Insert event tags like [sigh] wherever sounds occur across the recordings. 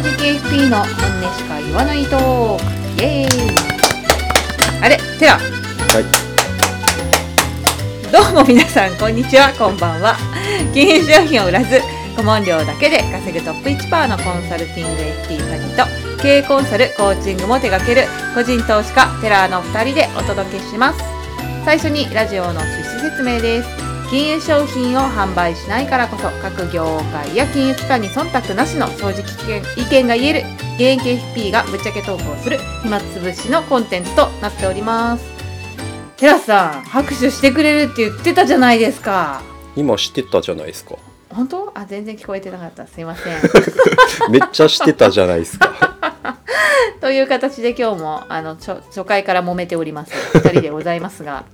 直 FP の本音しか言わないトーク。イエーイ。あれ？テラ。はい。どうも皆さんこんにちは。こんばんは。金融商品を売らず顧問料だけで稼ぐトップ1%のコンサルティング FP 詐欺と経営コンサルコーチングも手掛ける個人投資家テラーの2人でお届けします。最初にラジオの趣旨説明です金融商品を販売しないからこそ各業界や金融機関に忖度なしの正直意見が言える現役 FP がぶっちゃけトークをする暇つぶしのコンテンツとなっております。テラスさん拍手してくれるって言ってたじゃないですか。今してたじゃないですか。本当？あ全然聞こえてなかった。すいません。[laughs] めっちゃしてたじゃないですか。[laughs] という形で今日もあの初初回から揉めております。2人でございますが、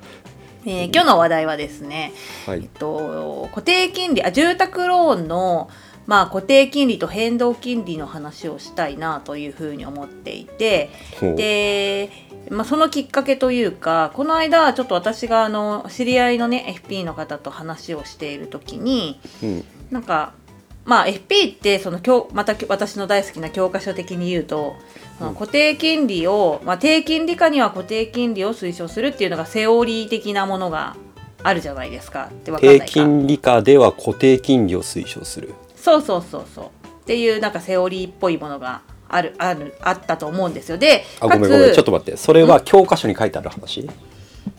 えー今日の話題はですね、えっはいと、固定金利あ住宅ローンの、まあ、固定金利と変動金利の話をしたいなというふうに思っていてで、まあ、そのきっかけというかこの間ちょっと私があの知り合いのね FP の方と話をしている時にうん。なんかまあ FP ってその教また私の大好きな教科書的に言うと、固定金利を、まあ、低金利下には固定金利を推奨するっていうのがセオリー的なものがあるじゃないですか。ってわか低金利下では固定金利を推奨する。そうそうそうそう。っていうなんかセオリーっぽいものがあるあるあったと思うんですよ。であごめんごめんちょっと待って。それは教科書に書いてある話？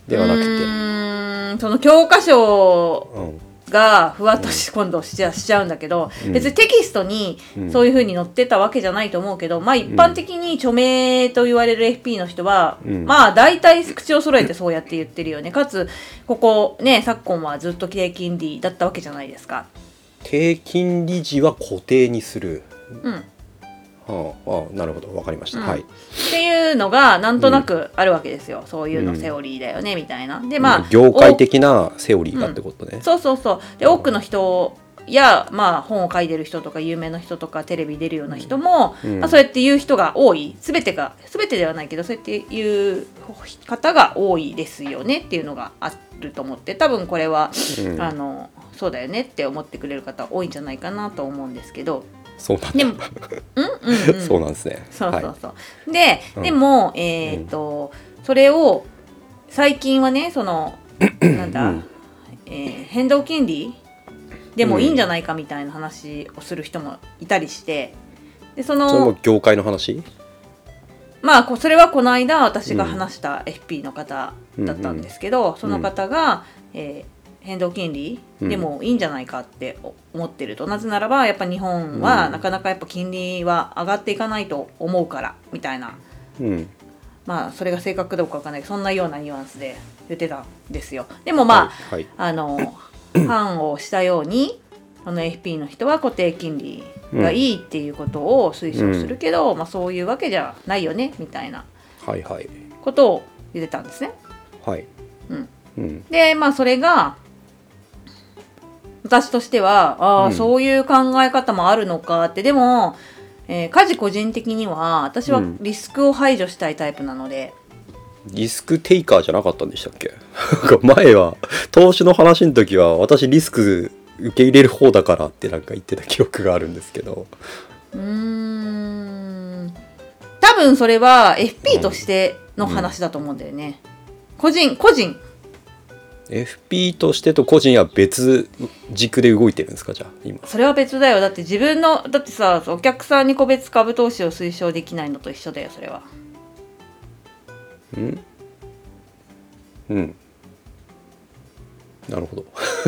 ではなくうてその教科書うんがふわっとし今度しちゃしちゃうんだけど、うん。別にテキストにうん。そういうふうに載ってたわけじゃないと思うけど、まあ一般的に著名と言われる FP の人は、うん。まあ大体口を揃えてそうやって言ってるよね。かつここね昨今はずっと低金利だったわけじゃないですか。低金利時は固定にする。うん。はあ、ああなるほどわかりました、うん。はい。っていうのがなんとなくあるわけですよ、そういうのうん。セオリーだよねみたいな。でまあ業界的なセオリーがってことね、そうそうそう。で多くの人や、まあ、本を書いてる人とか有名な人とかテレビ出るような人も、うん。まあ、そうやって言う人が多い。全てが全てではないけどそうやって言う方が多いですよねっていうのがあると思って多分これは、うん。あのそうだよねって思ってくれる方多いんじゃないかなと思うんですけどそうなんだ。でもうんうん、うん、そうなんですね。そうそうそう。で、うん。でも、えっ、と、それを最近はね、その、[coughs] なんだ、うん。えー変動金利でもいいんじゃないかみたいな話をする人もいたりして、で、そはい、その、業界の話？まあ、こそれはこの間私が話した FP の方だったんですけど、その方が、えー変動金利でもいいんじゃないかって思ってると、なぜならばやっぱ日本はうん。なかなかやっぱ金利は上がっていかないと思うからみたいな。うん。まあそれが正確かどうかわかんないけどそんなようなニュアンスで言ってたんですよ。でもまあ、はい、はい。あの [coughs] 判をしたようにその FP の人は固定金利がいいっていうことを推奨するけど、まあ、そういうわけじゃないよねみたいなはいはい。ことを言ってたんですね。はい。うん、うん。でまあそれが私としてはああ、うん。そういう考え方もあるのかって。でも、えー家事個人的には私はうん。リスクを排除したいタイプなので。リスクテイカーじゃなかったんでしたっけ？[laughs] 前は投資の話の時は私リスク受け入れる方だからってなんか言ってた記憶があるんですけど。うーん。多分それは FP としての話だと思うんだよね。個人個人 FP としてと個人は別軸で動いてるんですかじゃあ今。それは別だよ。だって自分のだってさお客さんに個別株投資を推奨できないのと一緒だよそれは。うん？うん。なるほど。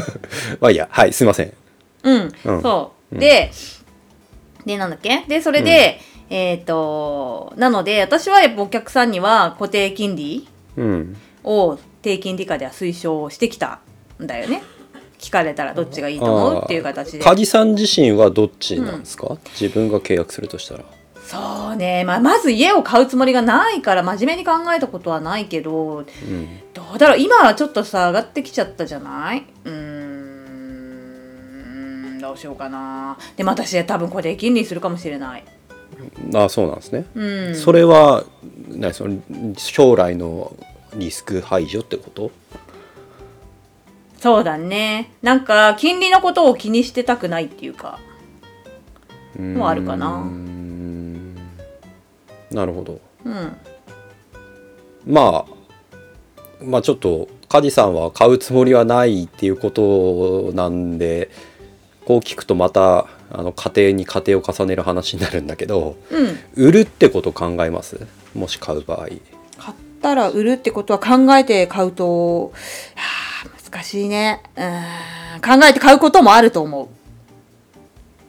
[laughs] まあいいや。はいすいません。うん、うん。そう、うん。ででなんだっけ？でそれで、えっ、となので私はやっぱお客さんには固定金利うん。を低金利下では推奨してきたんだよね。聞かれたらどっちがいいと思う？っていう形で。梶さん自身はどっちなんですか、自分が契約するとしたら。そうね、まあ、まず家を買うつもりがないから真面目に考えたことはないけどうん。どうだろう？今はちょっとさ上がってきちゃったじゃない？うーん。どうしようかな。でも私は多分これ金利するかもしれない。あそうなんですね、うん。それは何その将来のリスク排除ってこと？そうだね。なんか金利のことを気にしてたくないっていうか。もあるかな。なるほど。うん。まあまあちょっと梶さんは買うつもりはないっていうことなんでこう聞くとまたあの家庭に家庭を重ねる話になるんだけどうん。売るってこと考えます？もし買う場合。買ったら売るってことは考えて買うと難しいね。うん。考えて買うこともあると思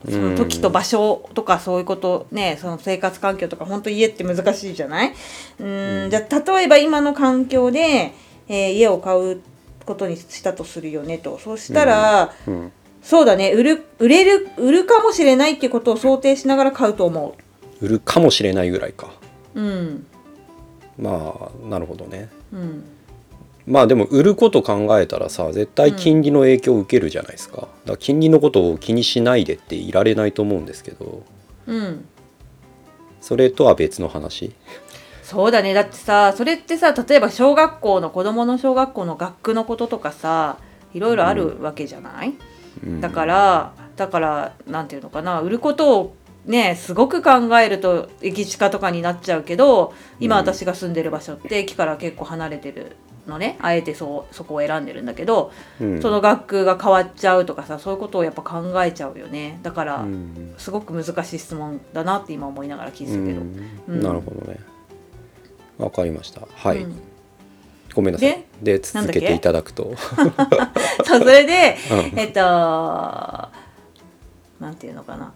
う。その時と場所とかそういうことねその生活環境とか本当家って難しいじゃない？うん。じゃあ例えば今の環境で、えー家を買うことにしたとするよねと。そうしたら、うん。そうだね。売る売れる売るかもしれないっていうことを想定しながら買うと思売るかもしれないぐらいか。ううんまあなるほどね。うん。まあでも売ること考えたらさ絶対金利の影響を受けるじゃないですか,、だから金利のことを気にしないでっていられないと思うんですけど。うん。それとは別の話？そうだね。だってさそれってさ例えば小学校の子供の小学校の学区のこととかさいろいろあるわけじゃない、うん。だからだからなんていうのかな。売ることをねすごく考えると駅地下とかになっちゃうけど今うん。私が住んでる場所って駅から結構離れてるのね。あえてそうそこを選んでるんだけど、うん。その学区が変わっちゃうとかさそういうことをやっぱ考えちゃうよね。だから、うん。すごく難しい質問だなって今思いながら聞いてたけど。うん。うん。なるほどね。わかりました。はい、うん。ごめんなさい。で？で続けていただくと。[laughs] そうそれで、うん。えっとなんていうのかな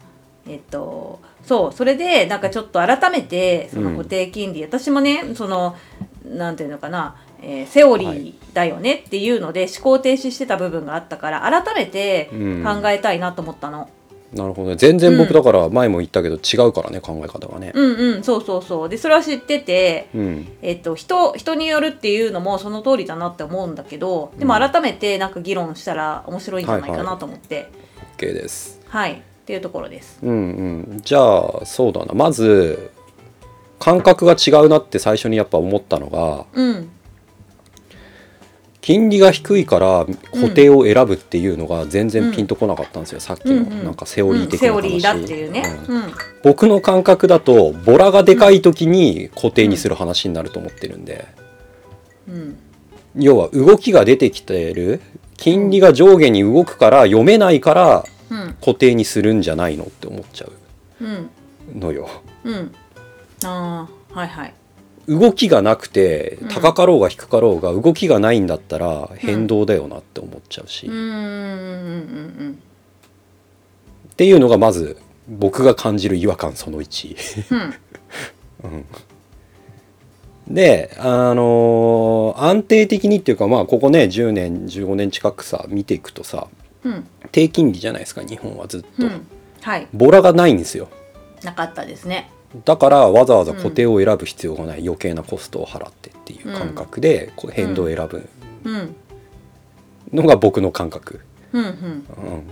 えっとそうそれでなんかちょっと改めてその固定金利、私もねそのなんていうのかな、えーセオリーだよねっていうので思考停止してた部分があったから改めてうん。考えたいなと思ったの。なるほどね。全然僕だから前も言ったけど違うからね考え方がね。うんうんそうそうそう。でそれは知ってて、うん。えっと、人人によるっていうのもその通りだなって思うんだけどでも改めてなんか議論したら面白いんじゃないかなと思って。OK です。はい、っていうところです。うんうん。じゃあそうだな。まず感覚が違うなって最初にやっぱ思ったのがうん、金利が低いから固定を選ぶっていうのが全然ピンとこなかったんですよ、さっきのうんうん。なんかセオリー的セな話、オリーだっていうね。うん。うん、僕の感覚だとボラがでかい時に固定にする話になると思ってるんで、うん、要は動きが出てきてる。金利が上下に動くから読めないからうん、固定にするんじゃないのって思っちゃうん、うのよ。うん。ああ、はいはい。動きがなくてうん。高かろうが低かろうが動きがないんだったら変動だよなって思っちゃうし、うん、うっん、うん、ていうのがまず僕が感じる違和感その1。うん、[laughs] うん、であのー安定的にっていうかまあここね10年15年近くさ見ていくとさうん、低金利じゃないですか日本はずっと、うん、はい、ボラがないんですよ。なかったですね。だからわざわざ固定を選ぶ必要がない、余計なコストを払ってっていう感覚でこう変動を選ぶ。うん、のが僕の感覚、うん、うん。うん、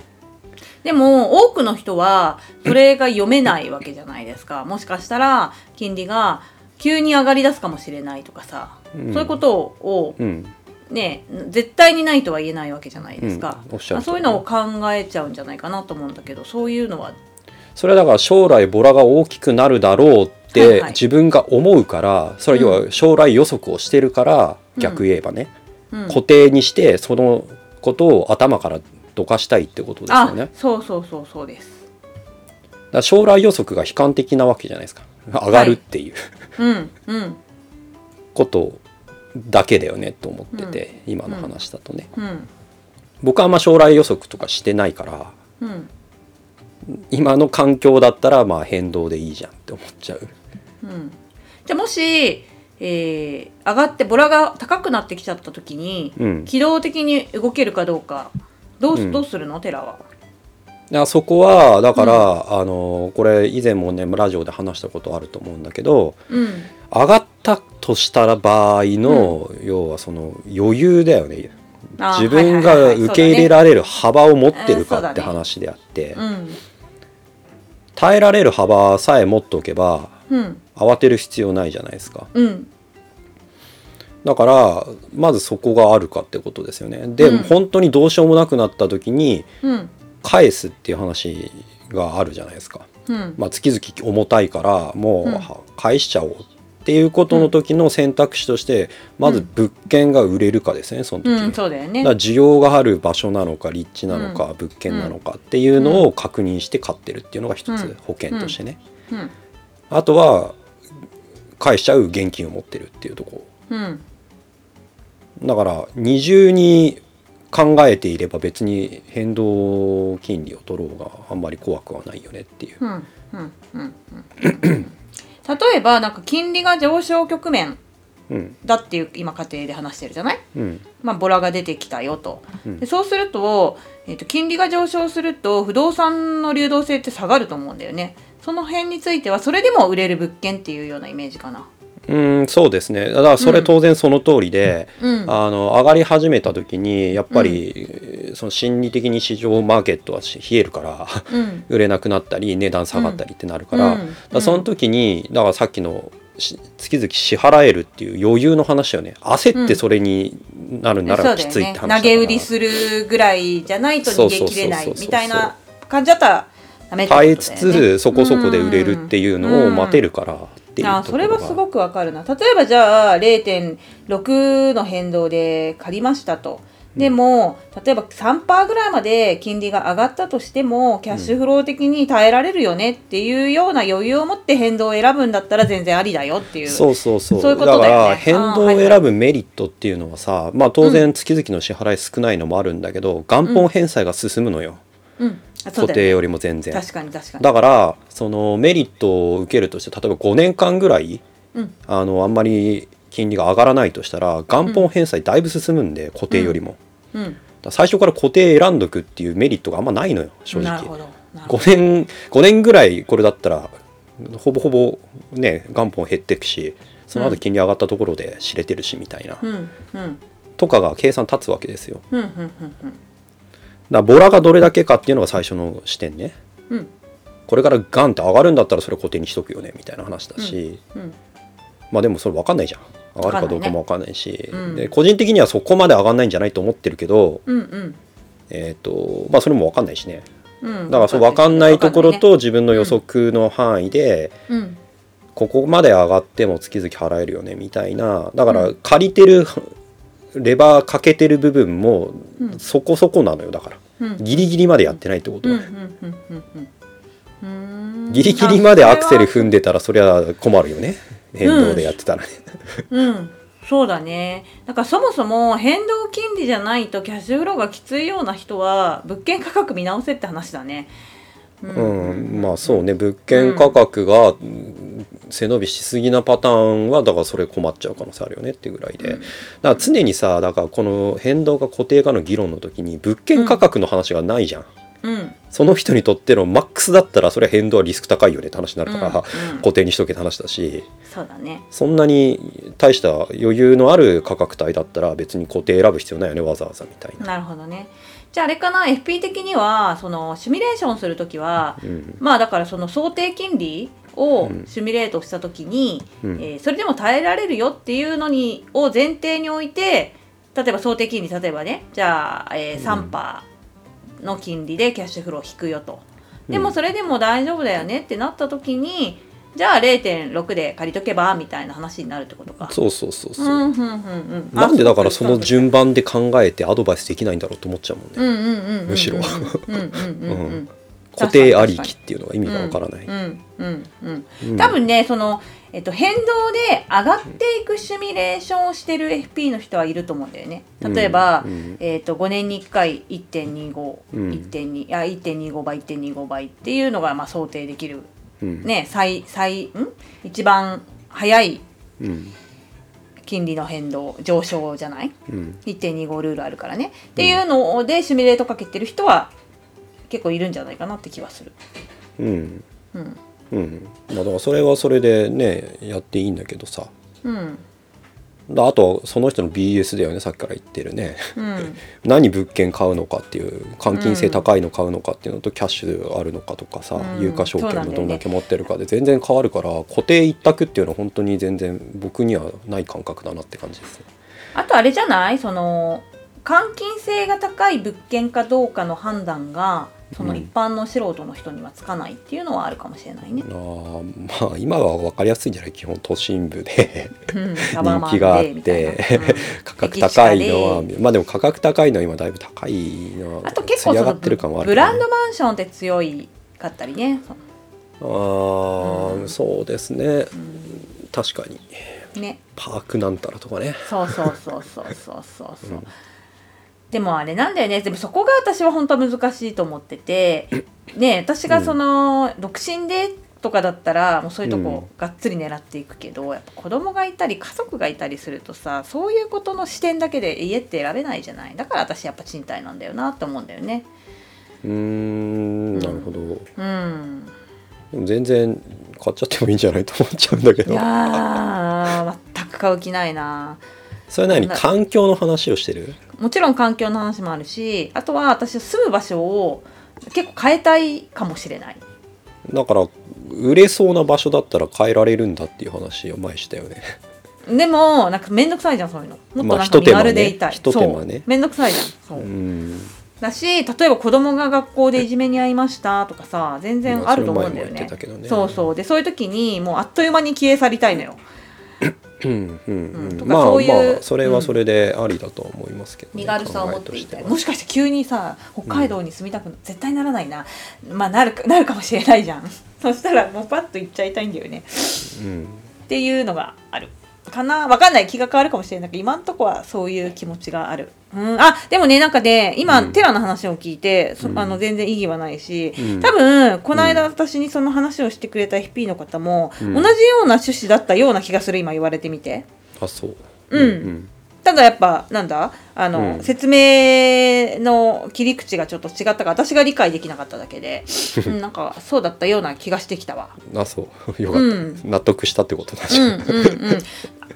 でも多くの人はそれが読めないわけじゃないですか。もしかしたら金利が急に上がり出すかもしれないとかさ、うん。そういうことをうん、ね絶対にないとは言えないわけじゃないですか。うんそういうのを考えちゃうんじゃないかなと思うんだけどそういうのは。それはだから将来ボラが大きくなるだろうっはいてはい。自分が思うからそれは要は将来予測をしてるからうん逆言えばね、うん。固定にしてそのことを頭からどかしたいってことですよあね。そうそうそうそうです。だ将来予測が悲観的なわけじゃないですか。上がるっていう。うんうん。ことだけだよねと思ってて、今の話だとね。うん。僕はあんま将来予測とかしてないからうん。今の環境だったらまあ変動でいいじゃんって思っちゃう。うん。じゃあもし、えー上がってボラが高くなってきちゃった時に、うん、機動的に動けるかどうかどうどうするの？テラは。いやそこはだから、あのこれ以前もねラジオで話したことあると思うんだけどうん。上がったとしたら場合の、要はその余裕だよね。自分が受け入れられる幅を持ってるかって話であって、うん。耐えられる幅さえ持っておけばうん。慌てる必要ないじゃないですか。うん。だからまずそこがあるかってことですよね。で、うん。本当にどうしようもなくなった時にうん。返すっていう話があるじゃないですか。うん。まあ、月々重たいからもう返しちゃおうっていうことの時の選択肢としてまず物件が売れるかですねその時に。うん、そうだよね。だ需要がある場所なのか立地なのか物件なのかっていうのを確認して買ってるっていうのが一つうん。保険としてね。うん。あとは返しちゃう現金を持ってるっていうとこ。うん。ろだから二重に考えていれば別に変動金利を取ろうがあんまり怖くはないよねっていう。[laughs] 例えばなんか金利が上昇局面うん。だっていう今家庭で話してるじゃない？うん。まあ、ボラが出てきたよと、そうすると,、えー、と金利が上昇すると不動産の流動性って下がると思うんだよね。その辺についてはそれでも売れる物件っていうようなイメージかなうんそうですね。だからそれ当然その通りで、うん。あの上がり始めた時にやっぱり、その心理的に市場マーケットはし冷えるからうん。売れなくなったり値段下がったりってなるから,、うん。だその時にだからさっきのし月々支払えるっていう余裕の話よね。焦ってそれになるならきついって話だから、投げ売りするぐらいじゃないと逃げ切れないみたいな感じだったら耐えつつそこそこで売れるっていうのを待てるからっていうあそれはすごくわかるな。例えばじゃあ0.6の変動で借りましたと。でも、例えば3%ぐらいまで金利が上がったとしてもキャッシュフロー的に耐えられるよねっていうような余裕を持って変動を選ぶんだったら全然ありだよっていう。そうそうそう。そういうことだよね。から変動を選ぶメリットっていうのはさ、まあ当然月々の支払い少ないのもあるんだけど元本返済が進むのよ、うん固定よりも全然。確かに確かに。だからそのメリットを受けるとして例えば5年間ぐらいうん。あのあんまり金利が上がらないとしたら元本返済だいぶ進むんで、固定よりも、うん。ら最初から固定選んどくっていうメリットがあんまないのよ正直。なるほど。なるほど。5年5年ぐらいこれだったらほぼほぼね元本減ってくしその後金利上がったところで知れてるしみたいな、うん。うん。とかが計算立つわけですよ。だかうんうんうんらボラがどれだけかっていうのが最初の視点ね。うん。これからガンって上がるんだったらそれ固定にしとくよねみたいな話だし、うんまあでもそれ分かんないじゃん。上がるかどうかも分かんないし。ねうん。で個人的にはそこまで上がんないんじゃないと思ってるけどうんうん。えっ、とまあそれも分かんないしね。うんだからそう分かんないところわと自分の予測の範囲で、ここまで上がっても月々払えるよねみたいな。だからう借りてるレバーかけてる部分もうん。そこそこなのよだから。うん。うんギリギリまでやってないってことギリギリまでアクセル踏んでたらそりゃ困るよね。変動でやってたらね、うん、そうだね。だからそもそも変動金利じゃないとキャッシュフローがきついような人は物件価格見直せって話だね。ううんまあそうね物件価格がうん背伸びしすぎなパターンはだからそれ困っちゃう可能性あるよねっていうぐらいで、だから常にさだからこの変動が固定化の議論の時に物件価格の話がないじゃん、うん。その人にとってのマックスだったらそれは変動はリスク高いよねって話になるから、うんうん。固定にしとけって話だし。そうだね。そんなに大した余裕のある価格帯だったら別に固定選ぶ必要ないよねわざわざみたいな。なるほどね。じゃああれかな？FP 的にはそのシミュレーションするときは、うん。まあだからその想定金利をうん。シミュレートしたときに、うん。えーそれでも耐えられるよっていうのにを前提に置いて例えば想定金利例えばねじゃあ、えー、3%の金利でキャッシュフロー引くよと。でもそれでも大丈夫だよねってなった時にじゃあ0.6で借りとけばみたいな話になるってことか。そうそうそうそう、うんうんうんうん、なんでだからその順順番で考えてアドバイスできないんだろうと思っちゃうもんね、むしろ。固定ありきっていうのが意味がわからない、うんうんうんうん。多分ねその、えっと、変動で上がっていくシミュレーションをしてる FP の人はいると思うんだよね。例えば、うんうん。えっと、5年に1回1.25、うん。1.2いや1.25倍1.25倍っていうのがまあ想定できるうんね最最ん？一番早いうん。金利の変動上昇じゃない？うん。1.25ルールあるからね、っていうのでシミュレートかけてる人は結構いるんじゃないかなって気はする。うん。うん。うん。まあだからそれはそれでねやっていいんだけどさ。うん。だあとはその人の BS だよねさっきから言ってるね。うん。[laughs] 何物件買うのかっていう換金性高いの買うのかっていうのとキャッシュあるのかとかさ、うん。有価証券もどんだけ持ってるかで全然変わるから固定一択っていうのは本当に全然僕にはない感覚だなって感じですね。あとあれじゃない？その換金性が高い物件かどうかの判断がその一般の素人の人にはつかないっていうのはあるかもしれないね。あーまあ今は分かりやすいんじゃない基本都心部で。うん、[laughs] 人気があってうん。[laughs] 価格高いのは駅まあでも価格高いのは今だいぶ高いのはあと結構そのつり上がってる感はあるブランドマンションって強いかったりね。あー、うん。そうですね。確かに。ね。パークなんたらとかね。そうそうそうそうそうそう。そう。うんでもあれなんだよね。でもそこが私は本当は難しいと思ってて。ね私がその、独身でとかだったらもうそういうとこがっつり狙っていくけど、やっぱ子供がいたり家族がいたりするとさそういうことの視点だけで家って選べないじゃない。だから私やっぱ賃貸なんだよなと思うんだよね。うーんなるほど、うん。全然買っちゃってもいいんじゃないと思っちゃうんだけど。いやー全く買う気ないな。それなにな環境の話をしてる？もちろん環境の話もあるしあとは私住む場所を結構変えたいかもしれない。だから売れそうな場所だったら変えられるんだっていう話を前したよね。でもなんか面倒くさいじゃんそういうの。もっとまあなんか身軽でいたい、一手間ね。一手間ねそう。面倒くさいじゃんそう、うん。だし例えば子供が学校でいじめに遭いましたとかさ全然あると思うんだよね。ね。そうそう。でそういう時にもうあっという間に消え去りたいのよとかまあそういうまあそれはそれでありだと思いますけどね、身軽さを持っていたいもしかして急にさ北海道に住みたく、絶対ならないな。まあなるか [laughs] なるかもしれないじゃん。そしたらもうパッと行っちゃいたいんだよね。うん。っていうのがある。かな？わかんない。気が変わるかもしれない。けど今んとこはそういう気持ちがある、うん、あでもねなんかね今、うん。テラの話を聞いてそうん。あの全然意義はないし、うん。多分この間私にその話をしてくれた FP の方も、うん。同じような趣旨だったような気がする今言われてみて。あそう。うん。ただやっぱなんだ？あの、うん。説明の切り口がちょっと違ったから私が理解できなかっただけで、[laughs] うん、なんかそうだったような気がしてきたわ。あそう。よかった、うん。納得したってことだし、うんうんうん、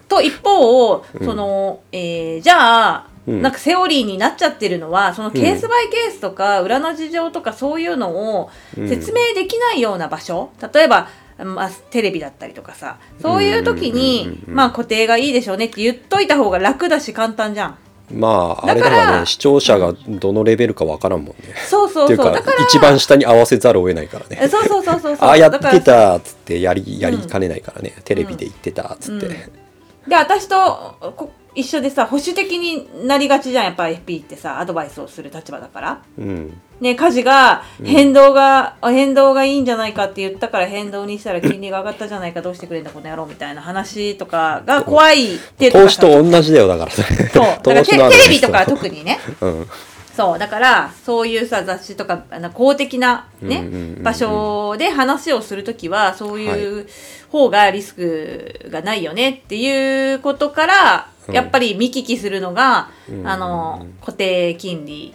と一方、うん。そのえーじゃあ、うん。なんかセオリーになっちゃってるのはそのケースバイケースとか裏の事情とかそういうのをうん。説明できないような場所、例えば、まあ、テレビだったりとかさ。そういう時に、まあ固定がいいでしょうねって言っといた方が楽だし簡単じゃん。まああれだだからね。視聴者がどのレベルかわからんもんね、そうそうそう。だから一番下に合わせざるを得ないからね。そうそうそうそうそう。ああやってたっつってやりやりかねないからね、テレビで言ってたっつって、うんで私とこ一緒でさ保守的になりがちじゃんやっぱ FP ってさアドバイスをする立場だから。うん。ね、家事がうん。変動が、あ変動がいいんじゃないかって言ったから変動にしたら金利が上がったじゃないかどうしてくれんだこの野郎みたいな話とかが怖いって投資と同じだよだから。それそう。だからテレビとかは特にね。うんそうだからそういうさ雑誌とかあの公的なね、うんうんうんうん。場所で話をするときはそういう方がリスクがないよねっていうことから、う。んやっぱり見聞きするのが、うん。あの固定金利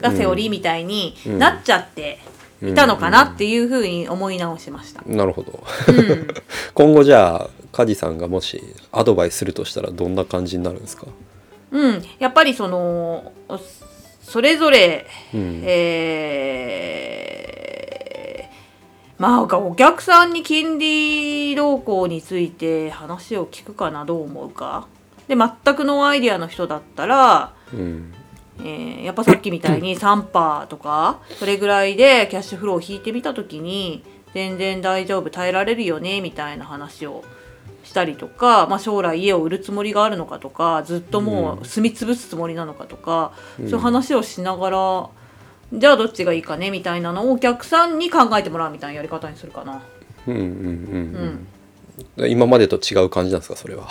がセオリーみたいにうん。なっちゃっていたのかなっていうふうに思い直しました。なるほど。うん。[laughs] 今後じゃあ梶さんがもしアドバイスするとしたらどんな感じになるんですか、うん、やっぱりそのそれぞれ、うん。えーまあお客さんに金利動向について話を聞くかなどう思うか。で全く no idea の人だったら、うん。えーやっぱさっきみたいに [laughs] 3パーとかそれぐらいでキャッシュフローを引いてみた時に全然大丈夫耐えられるよねみたいな話をしたりとか、まあ、将来家を売るつもりがあるのかとかずっともう住み潰すつもりなのかとか、うん。そういう話をしながらじゃあどっちがいいかねみたいなのをお客さんに考えてもらうみたいなやり方にするかな。うんうんうんうん。うん。今までと違う感じなんですかそれは。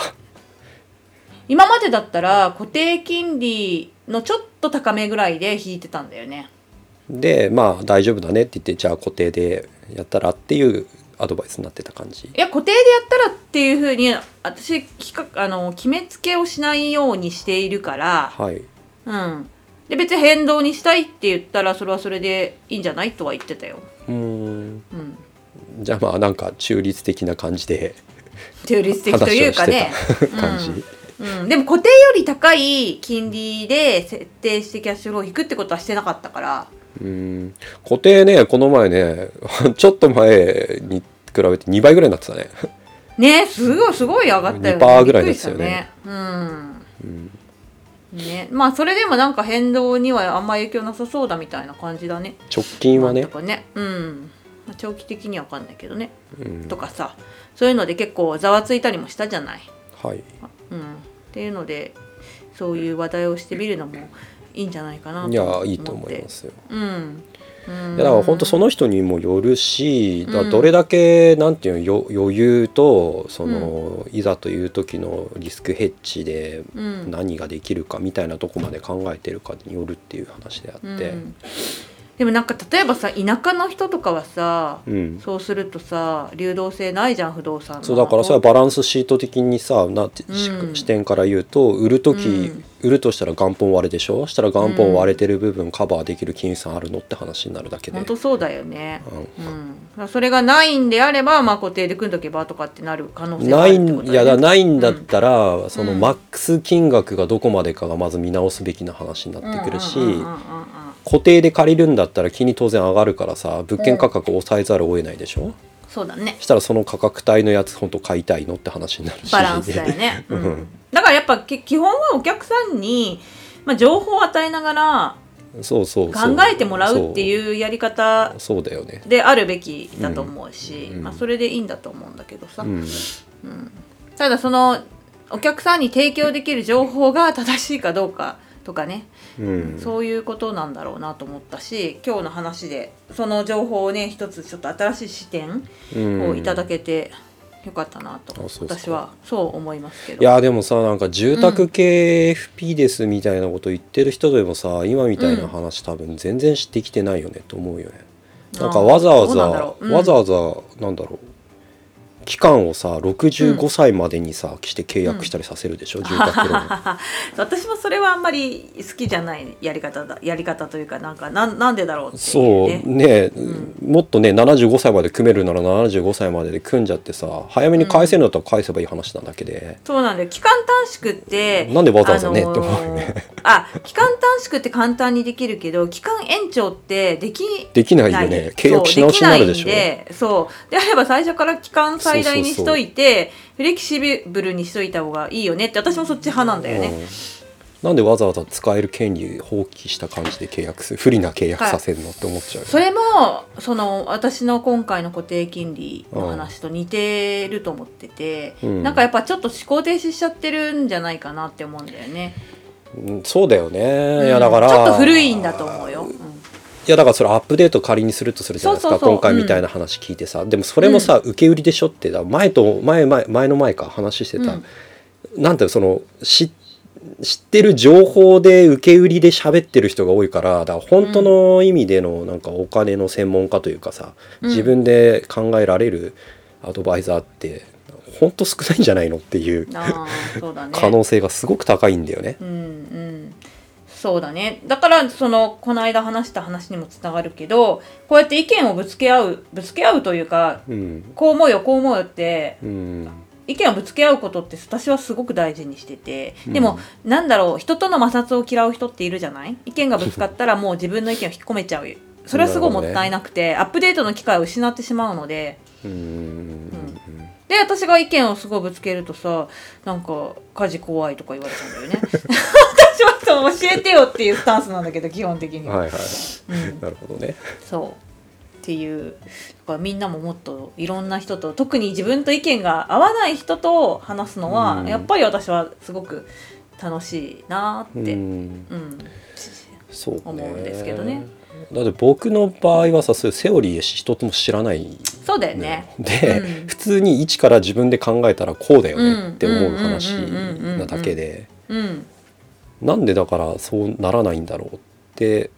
[laughs] 今までだったら固定金利のちょっと高めぐらいで引いてたんだよね。でまあ大丈夫だねって言ってじゃあ固定でやったらっていうアドバイスになってた感じ？いや固定でやったらっていうふうに私きかあの決めつけをしないようにしているから、はい。うん、で別に変動にしたいって言ったらそれはそれでいいんじゃないとは言ってたよ。うーん。うん、じゃあまあなんか中立的な感じで中立的というかね。感じ、うん、でも固定より高い金利で設定してキャッシュフローを引くってことはしてなかったから。うーん。固定ねこの前ね [laughs] ちょっと前に比べて2倍ぐらいになってたね。ねすごいすごい上がったよね。2%ぐらいですよね。ねうんうん。ねまあそれでもなんか変動にはあんま影響なさそうだみたいな感じだね。直近はね。ね。うん。まあ長期的には分かんないけどね、うん。とかさ。そういうので結構ざわついたりもしたじゃない、はい。うん、っていうのでそういう話題をしてみるのもいいんじゃないかなといや思って。いいと思いますよ。うん、だから本当その人にもよるし、だどれだけなんていうのよ余裕とその、いざという時のリスクヘッジでうん。何ができるかみたいなとこまで考えてるかによるっていう話であって、うんでもなんか例えばさ田舎の人とかはさ、うん。そうするとさ流動性ないじゃん不動産の。そうだからそれはバランスシート的にさなってしうん。視点から言うと売る時、うん。売るとしたら元本割れでしょ？したら元本割れてる部分カバーできる金融資産あるのって話になるだけで、本当そうだよね、うん。うん、それがないんであれば、まあ、固定で組んどけばとかってなる可能性がないあるってことんいやだねないんだったら、そのうんマックス金額がどこまでかがまず見直すべきな話になってくるし、うんうんうんうんうん固定で借りるんだったら金利当然上がるからさ物件価格を抑えざるを得ないでしょ、そうだね。したらその価格帯のやつ本当買いたいのって話になるし。バランスだよね、う [laughs] うん。んだからやっぱき基本はお客さんに、まあ、情報を与えながらそうそう考そう。えてもらうっていうやり方そうだよね。であるべきだと思うし、うん。まあ、それでいいんだと思うんだけどさ、うん。ただそのお客さんに提供できる情報が正しいかどうかとかね、うん。そういうことなんだろうなと思ったし今日の話でその情報をね一つちょっと新しい視点うん。をいただけてよかったなと、私はそう思いますけど。いやでもさなんか住宅系 FP ですみたいなこと言ってる人でもさ今みたいな話多分全然してきてないよねと思うよね。なんかわざわざ、わざわざなんだろう期間をさ65歳までにさして契約したりさせるでしょ、[laughs] 住宅ローン。私もそれはあんまり好きじゃないやり方だやり方というかなんかなんなんでだろうっていそううねね、もっとね75歳まで組めるなら75歳までで組んじゃってさ早めに返せるんだったら返せばいい話なだけで、そうなんだよ。期間短縮ってなんでわざわざね？あのーって思うよね。あ期間短縮って簡単にできるけど期間延長ってできできないよね。契約し直しになるでしょ。そうそう。であれば最初から期間最大にしといてフレキシブルにしといた方がいいよねって私もそっち派なんだよね、うん。なんでわざわざ使える権利放棄した感じで契約する不利な契約させるのって思っちゃうよそれもその私の今回の固定金利の話と似てると思ってて、うん。なんかやっぱちょっと思考停止しちゃってるんじゃないかなって思うんだよね。うんそうだよね、うんいやだからちょっと古いんだと思ういやだからそれアップデート仮にするとするじゃないですか今回みたいな話聞いてさ、でもそれもさ、受け売りでしょってだ前と前前前の前か話してた、なんていうのその知知ってる情報で受け売りで喋ってる人が多いからだから本当の意味でのなんかお金の専門家というかさ、うん。自分で考えられるアドバイザーって本当少ないんじゃないのっていうね。可能性がすごく高いんだよね。うんうんそうだね。だからそのこの間話した話にもつながるけどこうやって意見をぶつけ合うぶつけ合うというかうん。こう思うよこう思うよってうん。意見をぶつけ合うことって私はすごく大事にしててうん。でも、なんだろう人との摩擦を嫌う人っているじゃない？意見がぶつかったらもう自分の意見を引っ込めちゃう。それはすごいもったいなくてアップデートの機会を失ってしまうので。うん。で私が意見をすごいぶつけるとさなんか家事怖いとか言われちゃうんだよねそう教えてよっていうスタンスなんだけど基本的には、はいはい。うん、なるほどね。そう。っていうだからみんなももっといろんな人と特に自分と意見が合わない人と話すのは、うん。やっぱり私はすごく楽しいなうって、うん。ん。そうね。思うんですけどね。だって僕の場合はさそういうセオリー一つも知らない。そうだよね。で、うん。普通に一から自分で考えたらこうだようんねって思う話なだけで。うんなんでだからそうならないんだろうって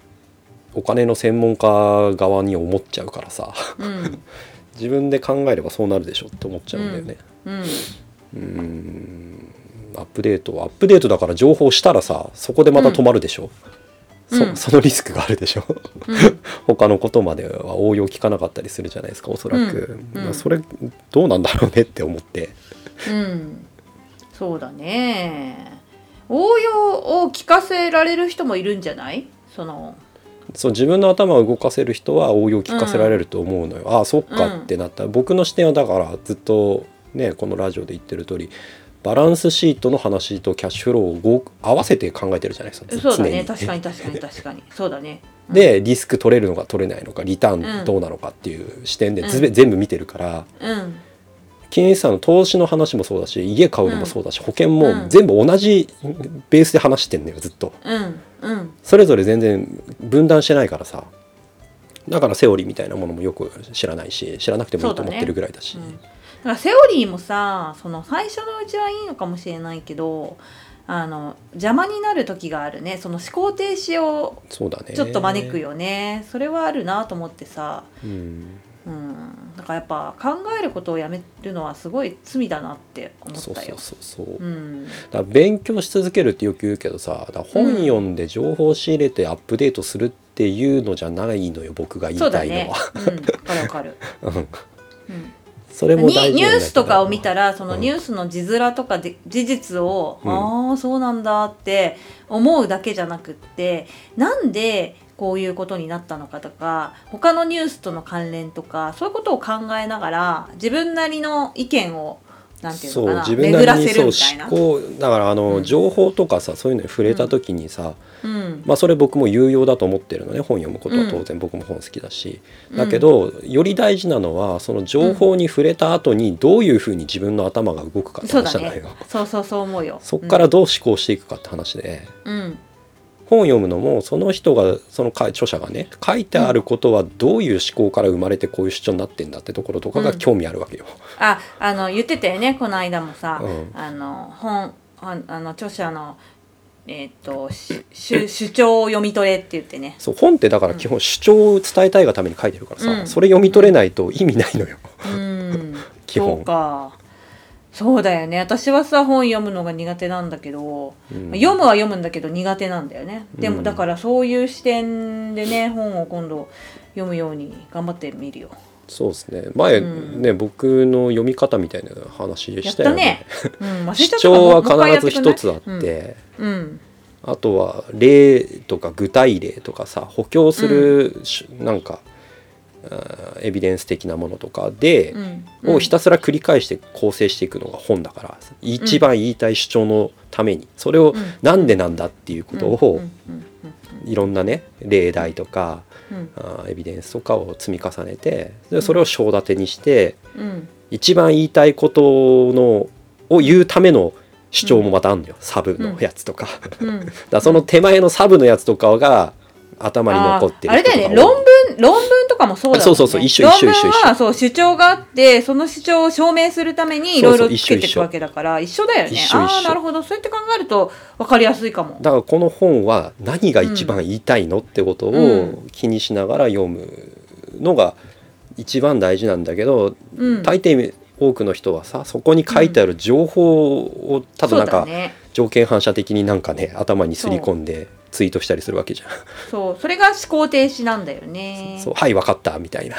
お金の専門家側に思っちゃうからさ。うん。[laughs] 自分で考えればそうなるでしょって思っちゃうんだよね。うん。うーん。アップデートアップデートだから情報したらさそこでまた止まるでしょ、うん。そそのリスクがあるでしょ。うん。[laughs] 他のことまでは応用聞かなかったりするじゃないですかおそらく、うん。うん。まあそれどうなんだろうねって思って。うん。そうだね応用を聞かせられる人もいるんじゃない？そのそう自分の頭を動かせる人は応用聞かせられると思うのよ、ああそっかってなった、僕の視点はだからずっとねこのラジオで言ってる通りバランスシートの話とキャッシュフローをご合わせて考えてるじゃない？ですかそうだ常ね確かに確かに確かに。[laughs] そうだね。うん。でリスク取れるのか取れないのかリターンどうなのかっていう視点で全部見てるから。うん金融資産の投資の話もそうだし家買うのもそうだし、保険うもん。全部同じベースで話してんのよずっと。うん。うん。それぞれ全然分断してないからさ。だからセオリーみたいなものもよく知らないし知らなくてもいいと思ってるぐらいだし。うん。だからセオリーもさその最初のうちはいいのかもしれないけどあの邪魔になる時があるね。その思考停止をちょっと招くよね。それはあるなと思ってさ、うんうん、だからやっぱ考えることをやめるのはすごい罪だなって思そうそうったよ。そうそう、だうん、から勉強し続けるってよく言うけどさ本読んで情報を仕入れてアップデートするっていうのじゃないのよ僕が言いそうだねたいのは。。うん、わかるわかる。[laughs] うん。うん。それも大事にニュースとかを見たたらそのうん。ニュースの字面とかで事実を、うん。ああそうなんだって思うだけじゃなくってなんでこういうことになったのかとか他のニュースとの関連とかそういうことを考えながら自分なりの意見をなんていうのかな巡らせなりにそうるみたいな。だからあの、うん。情報とかさそういうのに触れた時にさ、うん。まあそれ僕も有用だと思ってるのね本読むことは。当然僕も本好きだし、だけどより大事なのはその情報に触れた後にどういうふうに自分の頭が動くかって話じゃないよ。そうそうそう思うよ。そっからどう思考していくかって話で、うん本を読むのもその人がそのか著者がね書いてあることはどういう思考から生まれてこういう主張になってんだってところとかが興味あるわけよ。ああの言ってたよねこの間もさ、うん。あの本ああの著者のえっ、とし主主張を読み取れって言ってね。そう本ってだから基本主張を伝えたいがために書いてるからさ、うん。それ読み取れないと意味ないのよ。うん。[laughs] 基本。そうかそうだよね。私はさ本読むのが苦手なんだけど、うん。まあ読むは読むんだけど苦手なんだよね。でも、うんだからそういう視点でね本を今度読むように頑張ってみるよ。そうですね。前うん。ね、僕の読み方みたいな話やっしたよたね。ね。うん。[laughs] 主張は必ず一つあって、うん。あとは例とか具体例とかさ補強するし、なんかエビデンス的なものとかで、うん。をひたすら繰り返して構成していくのが本だから一番言いたい主張のために。それをうん。なんでなんだっていうことをいろんなね例題とかうエビデンスとかを積み重ねてでそれを章立てにしてうん。一番言いたいことのを言うための主張もまたあるのよ、サブのやつとか,、うん。[laughs] だその手前のサブのやつとかが頭に残ってるあれだよね論文論文とかもそうだもんね。そうそうそう一緒一緒一緒。論文はそう主張があってその主張を証明するためにいろいろつけていくわけだから一緒だよね。一緒一緒。ああなるほど。そうやって考えると分かりやすいかも。だからこの本は何が一番言いたいのってことうを気にしながら読むのが一番大事なんだけど、うん。大抵多くの人はさそこに書いてある情報をただなんか条件反射的になんかね頭にすり込んでツイートしたりするわけじゃん。そうそれが思考停止なんだよね。そうはい分かったみたいな。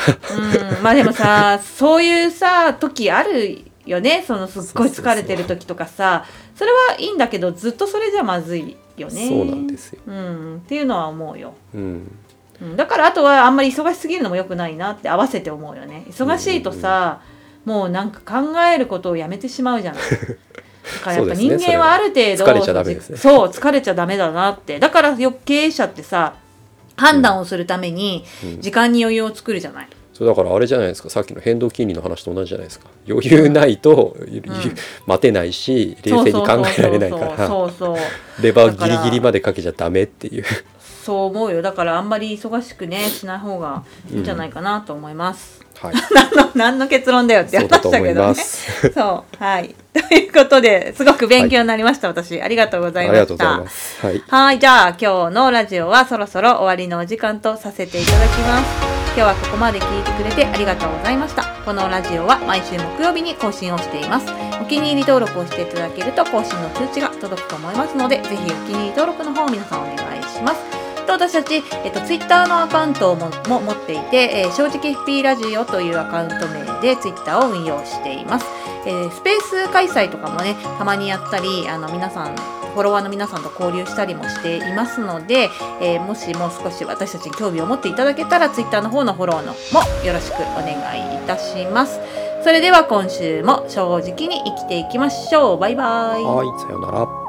うんまあでもさそういうさ時あるよね。そのすっごい疲れてる時とかさ。それはいいんだけどずっとそれじゃまずいよね。そうなんですよ。うんっていうのは思うよ。うん、うん、だからあとはあんまり忙しすぎるのも良くないなって合わせて思うよね。忙しいとさ、もうなんか考えることをやめてしまうじゃない。だ [laughs] からやっぱ人間はある程度疲れちゃダメですね。そう疲れちゃダメだなって。だからよ経営者ってさ判断をするためにうん。時間に余裕を作るじゃない、そうだからあれじゃないですか。さっきの変動金利の話と同じじゃないですか。余裕ないと、待てないし冷静に考えられないから。そうそうそうレバーギリギリまでかけちゃダメっていうそう思うよだからあんまり忙しくねしない方がいいんじゃないかなと思います、はい [laughs] 何の何の結論だよって話しただけどねす。[laughs] そうはい [laughs] ということですごく勉強になりました、私ありがとうございましたありがとうございます。はい。はい、じゃあ今日のラジオはそろそろ終わりのお時間とさせていただきます。今日はここまで聞いてくれてありがとうございました。このラジオは毎週木曜日に更新をしています。お気に入り登録をしていただけると更新の通知が届くと思いますので、ぜひお気に入り登録の方皆さんお願いします。と私たち、えっと、ツイッターのアカウントもも持っていて、えー正直 FP ラジオというアカウント名でツイッターを運用しています。えースペース開催とかもねたまにやったりあの皆さんフォロワーの皆さんと交流したりもしていますので、えーもしもう少し私たちに興味を持っていただけたらツイッターの方のフォローのもよろしくお願いいたします。それでは今週も正直に生きていきましょう。バイバイ。はいさようなら。